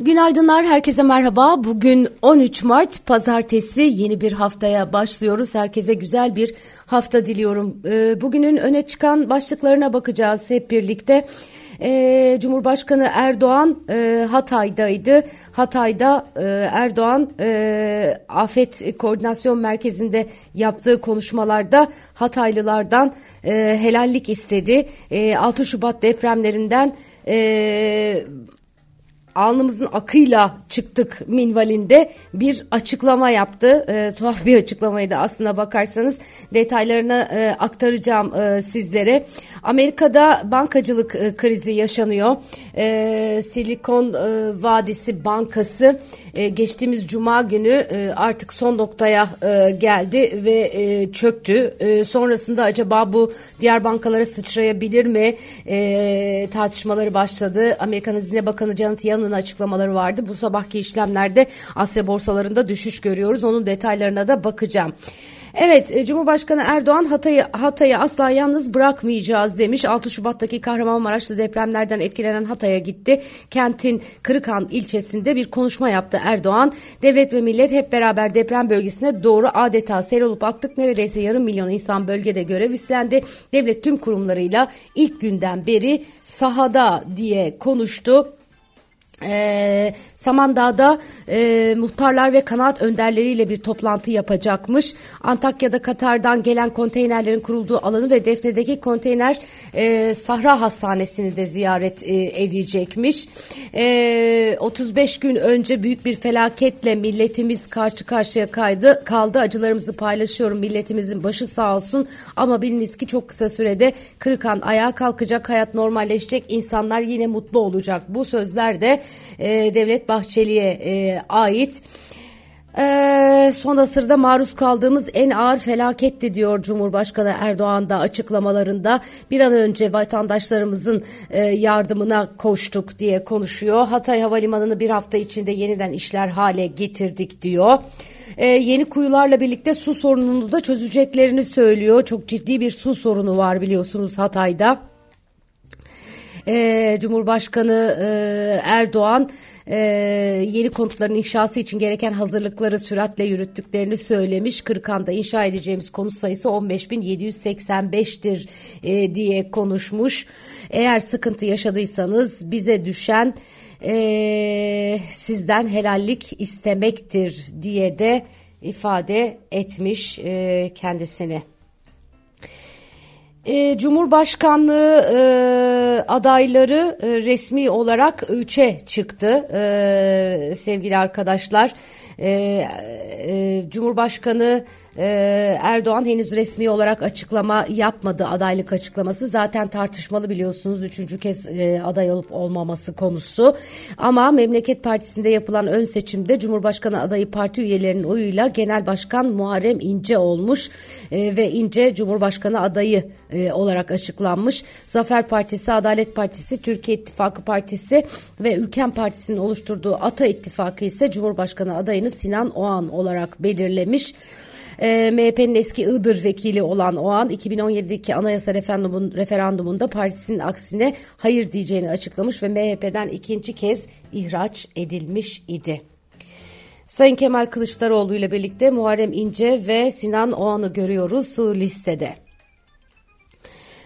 Günaydınlar, herkese merhaba. Bugün 13 Mart, pazartesi yeni bir haftaya başlıyoruz. Herkese güzel bir hafta diliyorum. Ee, bugünün öne çıkan başlıklarına bakacağız hep birlikte. Ee, Cumhurbaşkanı Erdoğan e, Hatay'daydı. Hatay'da e, Erdoğan e, Afet Koordinasyon Merkezi'nde yaptığı konuşmalarda Hataylılardan helallik istedi. 6 Şubat depremlerinden alnımızın akıyla çıktık minvalinde bir açıklama yaptı. E, tuhaf bir açıklamaydı aslına bakarsanız. Detaylarını e, aktaracağım e, sizlere. Amerika'da bankacılık e, krizi yaşanıyor. E, Silikon e, Vadisi Bankası e, geçtiğimiz cuma günü e, artık son noktaya e, geldi ve e, çöktü. E, sonrasında acaba bu diğer bankalara sıçrayabilir mi? E, tartışmaları başladı. Amerikan Hazine Bakanı Janet Yellen'ın açıklamaları vardı. Bu sabahki işlemlerde Asya borsalarında düşüş görüyoruz. Onun detaylarına da bakacağım. Evet e, Cumhurbaşkanı Erdoğan Hatay'ı Hatay'ı asla yalnız bırakmayacağız demiş. 6 Şubat'taki Kahramanmaraş'ta depremlerden etkilenen Hatay'a gitti. Kentin Kırıkhan ilçesinde bir konuşma yaptı Erdoğan. Devlet ve millet hep beraber deprem bölgesine doğru adeta sel olup aktık. Neredeyse yarım milyon insan bölgede görev üstlendi. Devlet tüm kurumlarıyla ilk günden beri sahada diye konuştu. Ee, Samandağ'da e, muhtarlar ve kanaat önderleriyle bir toplantı yapacakmış. Antakya'da Katar'dan gelen konteynerlerin kurulduğu alanı ve Defne'deki konteyner e, Sahra Hastanesi'ni de ziyaret e, edecekmiş. E, 35 gün önce büyük bir felaketle milletimiz karşı karşıya kaydı, kaldı. Acılarımızı paylaşıyorum. Milletimizin başı sağ olsun. Ama biliniz ki çok kısa sürede Kırıkan ayağa kalkacak, hayat normalleşecek, insanlar yine mutlu olacak. Bu sözler de e, Devlet Bahçeli'ye e, ait. Ee, son asırda maruz kaldığımız en ağır felaketti diyor Cumhurbaşkanı Erdoğan da açıklamalarında. Bir an önce vatandaşlarımızın e, yardımına koştuk diye konuşuyor. Hatay Havalimanı'nı bir hafta içinde yeniden işler hale getirdik diyor. Ee, yeni kuyularla birlikte su sorununu da çözeceklerini söylüyor. Çok ciddi bir su sorunu var biliyorsunuz Hatay'da e, Cumhurbaşkanı e, Erdoğan e, yeni konutların inşası için gereken hazırlıkları süratle yürüttüklerini söylemiş. Kırıkan'da inşa edeceğimiz konut sayısı 15.785'tir e, diye konuşmuş. Eğer sıkıntı yaşadıysanız bize düşen e, sizden helallik istemektir diye de ifade etmiş e, kendisini. E, Cumhurbaşkanlığı e, adayları e, resmi olarak 3'e çıktı e, sevgili arkadaşlar. E, e, Cumhurbaşkanı ee, Erdoğan henüz resmi olarak açıklama yapmadı adaylık açıklaması. Zaten tartışmalı biliyorsunuz üçüncü kez e, aday olup olmaması konusu. Ama Memleket Partisi'nde yapılan ön seçimde Cumhurbaşkanı adayı parti üyelerinin oyuyla Genel Başkan Muharrem İnce olmuş e, ve İnce Cumhurbaşkanı adayı e, olarak açıklanmış. Zafer Partisi, Adalet Partisi, Türkiye İttifakı Partisi ve Ülken Partisi'nin oluşturduğu Ata İttifakı ise Cumhurbaşkanı adayını Sinan Oğan olarak belirlemiş. E, MHP'nin eski Iğdır vekili olan o an 2017'deki anayasa referandumun, referandumunda partisinin aksine hayır diyeceğini açıklamış ve MHP'den ikinci kez ihraç edilmiş idi. Sayın Kemal Kılıçdaroğlu ile birlikte Muharrem İnce ve Sinan Oğan'ı görüyoruz listede.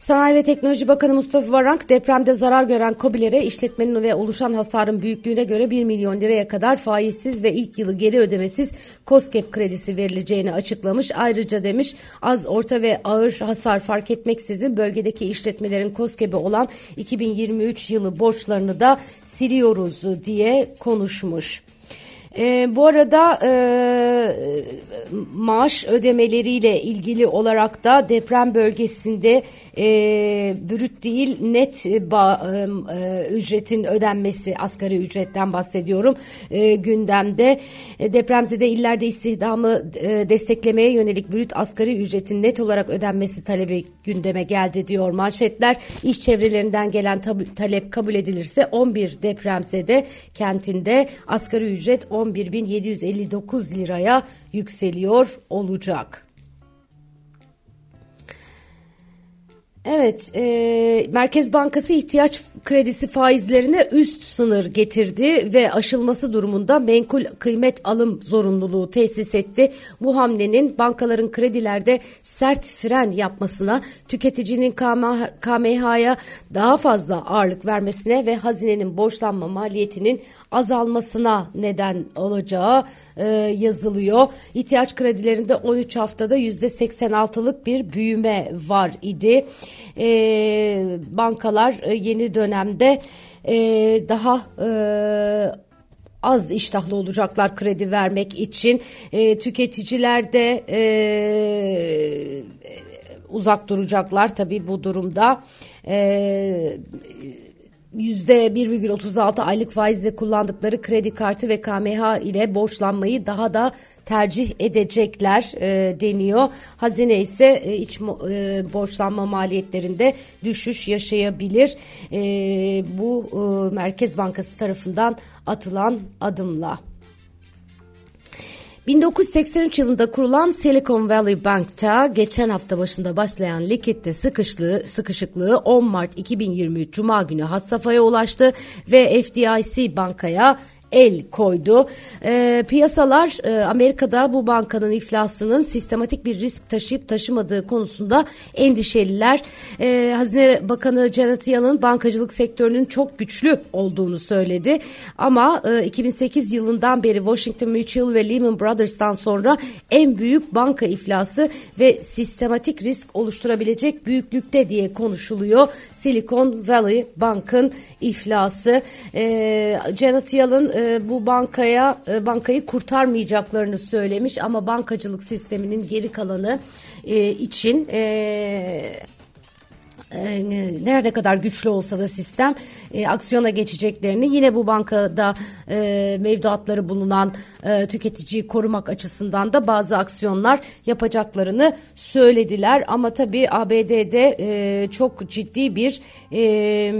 Sanayi ve Teknoloji Bakanı Mustafa Varank depremde zarar gören COBİ'lere işletmenin ve oluşan hasarın büyüklüğüne göre 1 milyon liraya kadar faizsiz ve ilk yılı geri ödemesiz COSGAP kredisi verileceğini açıklamış. Ayrıca demiş az, orta ve ağır hasar fark etmeksizin bölgedeki işletmelerin COSGAP'i olan 2023 yılı borçlarını da siliyoruz diye konuşmuş. E, bu arada e, maaş ödemeleriyle ilgili olarak da deprem bölgesinde e, brüt değil net ba, e, ücretin ödenmesi asgari ücretten bahsediyorum e, gündemde. E, depremzede illerde istihdamı e, desteklemeye yönelik brüt asgari ücretin net olarak ödenmesi talebi gündeme geldi diyor manşetler. İş çevrelerinden gelen talep kabul edilirse 11 depremzede kentinde asgari ücret 10 11.759 liraya yükseliyor olacak. Evet, e, Merkez Bankası ihtiyaç kredisi faizlerine üst sınır getirdi ve aşılması durumunda menkul kıymet alım zorunluluğu tesis etti. Bu hamlenin bankaların kredilerde sert fren yapmasına, tüketicinin KMH'ya daha fazla ağırlık vermesine ve hazinenin borçlanma maliyetinin azalmasına neden olacağı e, yazılıyor. İhtiyaç kredilerinde 13 haftada %86'lık bir büyüme var idi e, bankalar yeni dönemde e, daha e, az iştahlı olacaklar kredi vermek için. E, tüketiciler de e, uzak duracaklar tabii bu durumda. E, %1,36 aylık faizle kullandıkları kredi kartı ve KMH ile borçlanmayı daha da tercih edecekler e, deniyor. Hazine ise e, iç e, borçlanma maliyetlerinde düşüş yaşayabilir. E, bu e, Merkez Bankası tarafından atılan adımla. 1983 yılında kurulan Silicon Valley Bank'ta geçen hafta başında başlayan likitte sıkışlığı, sıkışıklığı 10 Mart 2023 Cuma günü had safhaya ulaştı ve FDIC bankaya el koydu. E, piyasalar e, Amerika'da bu bankanın iflasının sistematik bir risk taşıyıp taşımadığı konusunda endişeliler. E, Hazine Bakanı Janet Yellen bankacılık sektörünün çok güçlü olduğunu söyledi. Ama e, 2008 yılından beri Washington Mutual ve Lehman Brothers'tan sonra en büyük banka iflası ve sistematik risk oluşturabilecek büyüklükte diye konuşuluyor. Silicon Valley Bank'ın iflası. E, Janet Yellen e, bu bankaya e, bankayı kurtarmayacaklarını söylemiş ama bankacılık sisteminin geri kalanı e, için e, e, nerede kadar güçlü olsa da sistem e, aksiyona geçeceklerini yine bu bankada e, mevduatları bulunan e, tüketiciyi korumak açısından da bazı aksiyonlar yapacaklarını söylediler. Ama tabii ABD'de e, çok ciddi bir e,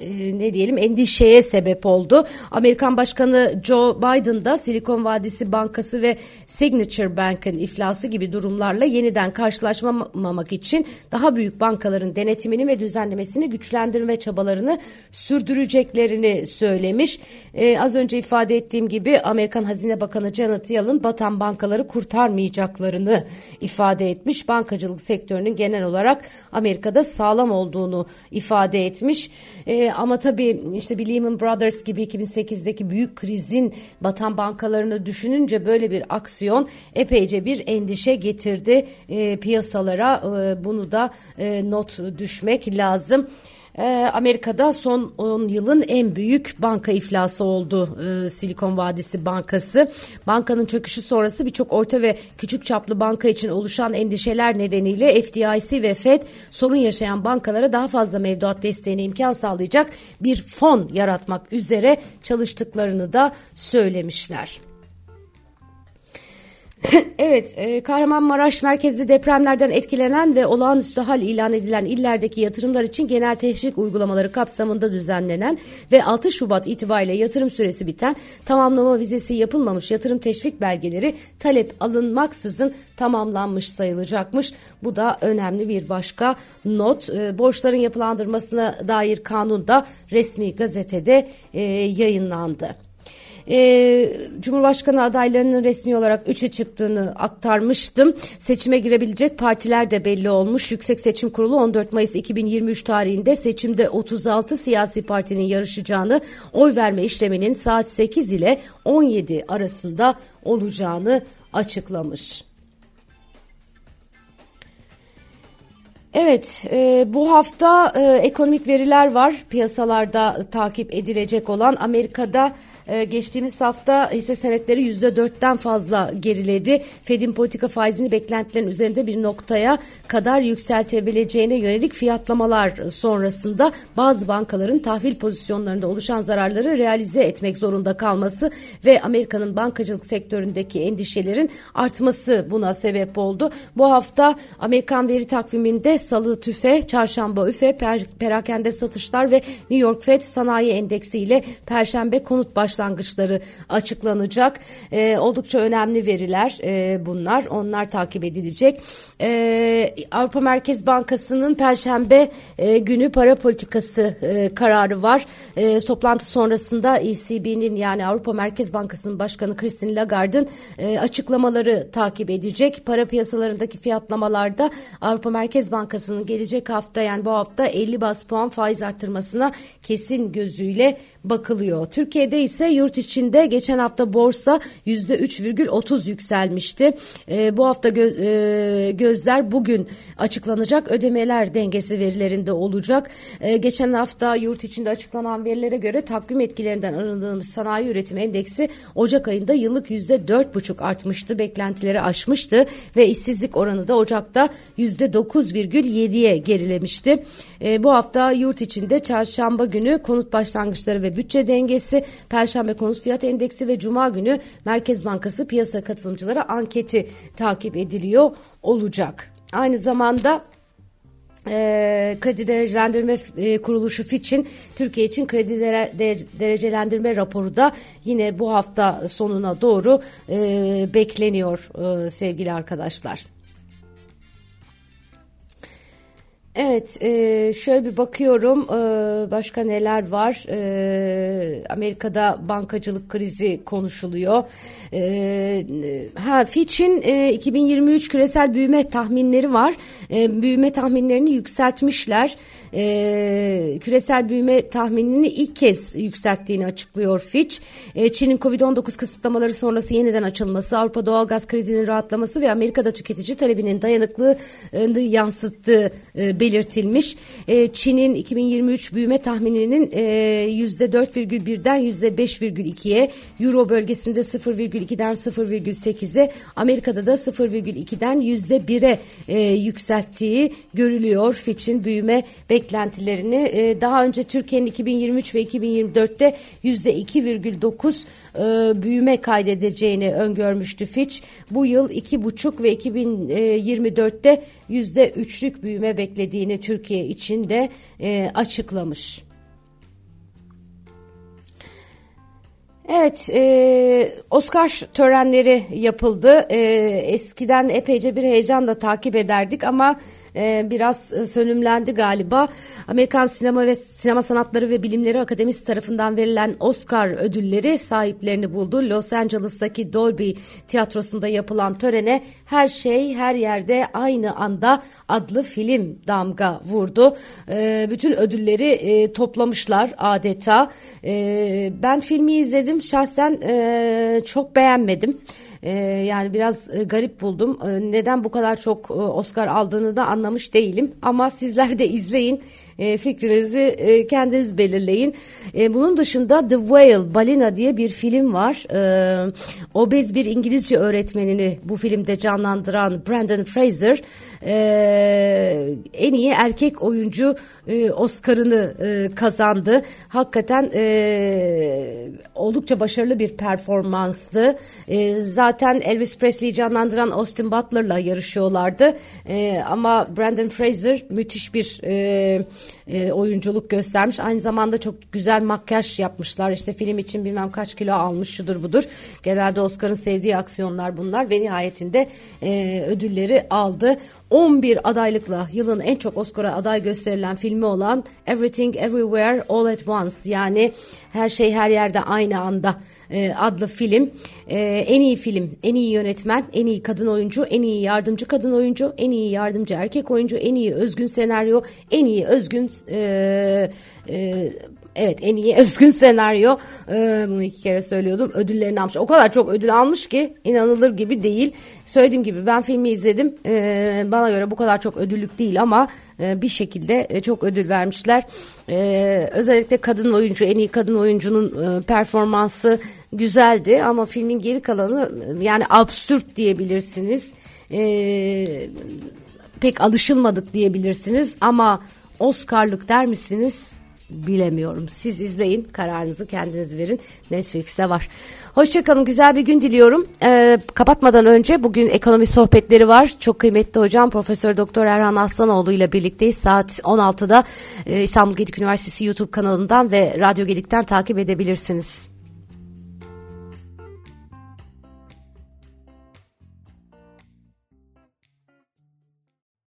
e, ne diyelim endişeye sebep oldu. Amerikan Başkanı Joe Biden da Silikon Vadisi Bankası ve Signature Bank'ın iflası gibi durumlarla yeniden karşılaşmamak için daha büyük bankaların denetimini ve düzenlemesini güçlendirme çabalarını sürdüreceklerini söylemiş. Ee, az önce ifade ettiğim gibi Amerikan Hazine Bakanı Janet Yellen batan bankaları kurtarmayacaklarını ifade etmiş. Bankacılık sektörünün genel olarak Amerika'da sağlam olduğunu ifade etmiş. Ama tabii işte bir Lehman Brothers gibi 2008'deki büyük krizin batan bankalarını düşününce böyle bir aksiyon epeyce bir endişe getirdi e, piyasalara. E, bunu da e, not düşmek lazım. Ee, Amerika'da son 10 yılın en büyük banka iflası oldu e, Silikon Vadisi Bankası. Bankanın çöküşü sonrası birçok orta ve küçük çaplı banka için oluşan endişeler nedeniyle FDIC ve Fed sorun yaşayan bankalara daha fazla mevduat desteğine imkan sağlayacak bir fon yaratmak üzere çalıştıklarını da söylemişler. evet, e, Kahramanmaraş merkezli depremlerden etkilenen ve olağanüstü hal ilan edilen illerdeki yatırımlar için genel teşvik uygulamaları kapsamında düzenlenen ve 6 Şubat itibariyle yatırım süresi biten tamamlama vizesi yapılmamış yatırım teşvik belgeleri talep alınmaksızın tamamlanmış sayılacakmış. Bu da önemli bir başka not. E, borçların yapılandırmasına dair kanun da resmi gazetede e, yayınlandı e, Cumhurbaşkanı adaylarının resmi olarak 3'e çıktığını aktarmıştım. Seçime girebilecek partiler de belli olmuş. Yüksek Seçim Kurulu 14 Mayıs 2023 tarihinde seçimde 36 siyasi partinin yarışacağını, oy verme işleminin saat 8 ile 17 arasında olacağını açıklamış. Evet, e, bu hafta e, ekonomik veriler var piyasalarda takip edilecek olan Amerika'da ee, geçtiğimiz hafta hisse senetleri yüzde dörtten fazla geriledi. Fed'in politika faizini beklentilerin üzerinde bir noktaya kadar yükseltebileceğine yönelik fiyatlamalar sonrasında bazı bankaların tahvil pozisyonlarında oluşan zararları realize etmek zorunda kalması ve Amerika'nın bankacılık sektöründeki endişelerin artması buna sebep oldu. Bu hafta Amerikan veri takviminde salı tüfe, çarşamba üfe, per, perakende satışlar ve New York Fed sanayi endeksi ile perşembe konut başlangıçları başlangıçları açıklanacak. E, oldukça önemli veriler e, bunlar. Onlar takip edilecek. E, Avrupa Merkez Bankası'nın Perşembe e, günü para politikası e, kararı var. E, toplantı sonrasında ECB'nin yani Avrupa Merkez Bankası'nın başkanı Christine Lagarde'ın e, açıklamaları takip edecek. Para piyasalarındaki fiyatlamalarda Avrupa Merkez Bankası'nın gelecek hafta yani bu hafta 50 bas puan faiz arttırmasına kesin gözüyle bakılıyor. Türkiye'de ise yurt içinde geçen hafta borsa %3,30 yükselmişti. E, bu hafta gö e, gözler bugün açıklanacak ödemeler dengesi verilerinde olacak. E, geçen hafta yurt içinde açıklanan verilere göre takvim etkilerinden arındığımız sanayi üretim endeksi Ocak ayında yıllık %4,5 artmıştı. Beklentileri aşmıştı ve işsizlik oranı da Ocak'ta %9,7'ye gerilemişti. E, bu hafta yurt içinde çarşamba günü konut başlangıçları ve bütçe dengesi, perşembe konut fiyat endeksi ve cuma günü Merkez Bankası piyasa katılımcıları anketi takip ediliyor olacak. Aynı zamanda e, kredi derecelendirme e, kuruluşu Fitch'in Türkiye için kredi dere, de, derecelendirme raporu da yine bu hafta sonuna doğru e, bekleniyor e, sevgili arkadaşlar. Evet, e, şöyle bir bakıyorum e, başka neler var. E, Amerika'da bankacılık krizi konuşuluyor. E, ha Fitch'in e, 2023 küresel büyüme tahminleri var. E, büyüme tahminlerini yükseltmişler. E, küresel büyüme tahminini ilk kez yükselttiğini açıklıyor Fitch. E, Çin'in Covid-19 kısıtlamaları sonrası yeniden açılması, Avrupa doğalgaz krizinin rahatlaması ve Amerika'da tüketici talebinin dayanıklılığını yansıttığı e, belirtilmiş. E, Çin'in 2023 büyüme tahmininin e, %4,1'den %5,2'ye, Euro bölgesinde 0,2'den 0,8'e, Amerika'da da 0,2'den %1'e e, yükselttiği görülüyor. Fitch'in büyüme beklentilerini e, daha önce Türkiye'nin 2023 ve 2024'te %2,9 e, büyüme kaydedeceğini öngörmüştü Fitch. Bu yıl 2,5 ve 2024'te %3'lük büyüme beklediğini Türkiye için de e, açıklamış. Evet, e, Oscar törenleri yapıldı. E, eskiden epeyce bir heyecanla takip ederdik ama e, biraz e, sönümlendi galiba. Amerikan Sinema ve Sinema Sanatları ve Bilimleri Akademisi tarafından verilen Oscar ödülleri sahiplerini buldu. Los Angeles'taki Dolby Tiyatrosu'nda yapılan törene Her Şey Her Yerde Aynı Anda adlı film damga vurdu. E, bütün ödülleri e, toplamışlar adeta. E, ben filmi izledim. Şahsen e, çok beğenmedim. E, yani biraz e, garip buldum. E, neden bu kadar çok e, Oscar aldığını da anlamış değilim. Ama sizler de izleyin. E, fikrinizi e, kendiniz belirleyin. E, bunun dışında The Whale, Balina diye bir film var. E, obez bir İngilizce öğretmenini bu filmde canlandıran Brandon Fraser e, en iyi erkek oyuncu e, Oscar'ını e, kazandı. Hakikaten e, oldukça başarılı bir performanstı. E, zaten Elvis Presley'i canlandıran Austin Butler'la yarışıyorlardı. E, ama Brandon Fraser müthiş bir e, e, oyunculuk göstermiş. Aynı zamanda çok güzel makyaj yapmışlar. İşte film için bilmem kaç kilo almış şudur budur. Genelde Oscar'ın sevdiği aksiyonlar bunlar ve nihayetinde e, ödülleri aldı. 11 adaylıkla yılın en çok Oscar'a aday gösterilen filmi olan Everything Everywhere All at Once yani her şey her yerde aynı anda e, adlı film. E, en iyi film, en iyi yönetmen, en iyi kadın oyuncu, en iyi yardımcı kadın oyuncu, en iyi yardımcı erkek oyuncu, en iyi özgün senaryo, en iyi özgün e, e, Evet en iyi özgün senaryo. Ee, bunu iki kere söylüyordum. Ödüllerini almış. O kadar çok ödül almış ki inanılır gibi değil. Söylediğim gibi ben filmi izledim. Ee, bana göre bu kadar çok ödüllük değil ama e, bir şekilde e, çok ödül vermişler. Ee, özellikle kadın oyuncu en iyi kadın oyuncunun e, performansı güzeldi ama filmin geri kalanı yani absürt diyebilirsiniz. Ee, pek alışılmadık diyebilirsiniz ama Oscar'lık der misiniz? bilemiyorum. Siz izleyin kararınızı kendiniz verin. Netflix'te var. Hoşçakalın güzel bir gün diliyorum. Ee, kapatmadan önce bugün ekonomi sohbetleri var. Çok kıymetli hocam Profesör Doktor Erhan Aslanoğlu ile birlikteyiz. Saat 16'da e, İstanbul Gedik Üniversitesi YouTube kanalından ve Radyo Gedik'ten takip edebilirsiniz.